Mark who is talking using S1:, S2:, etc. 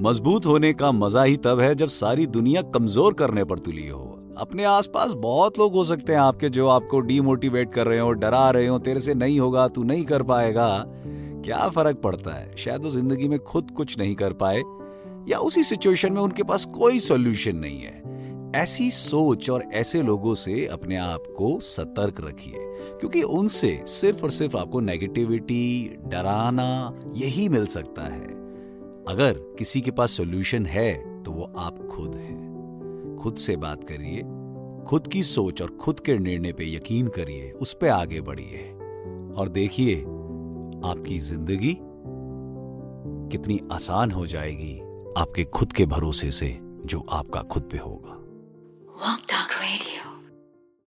S1: मज़बूत होने का मज़ा ही तब है जब सारी दुनिया कमज़ोर करने पर तुली हो। अपने आसपास बहुत लोग हो सकते हैं आपके जो आपको डीमोटिवेट कर रहे हो, डरा रहे हो, तेरे से नहीं होगा, तू नहीं कर पाएगा। क्या फ़र्क पड़ता है? शायद वो ज़िंदगी में खुद कुछ नहीं कर पाए, या उसी सिचुएशन में उनके पास कोई सॉल्यूशन नहीं है। ऐसी सोच और ऐसे लोगों से अपने आप को सतर्क रखिए, क्योंकि उनसे सिर्फ़ और सिर्फ़ आपको नेगेटिविटी डराना यही मिल सकता है। अगर किसी के पास सॉल्यूशन है तो वो आप खुद हैं। खुद से बात करिए, खुद की सोच और खुद के निर्णय पे यकीन करिए, उस पर आगे बढ़िए। और देखिए, आपकी ज़िंदगी कितनी आसान हो जाएगी आपके खुद के भरोसे से, जो आपका खुद पे होगा।
S2: Walk Talk Radio.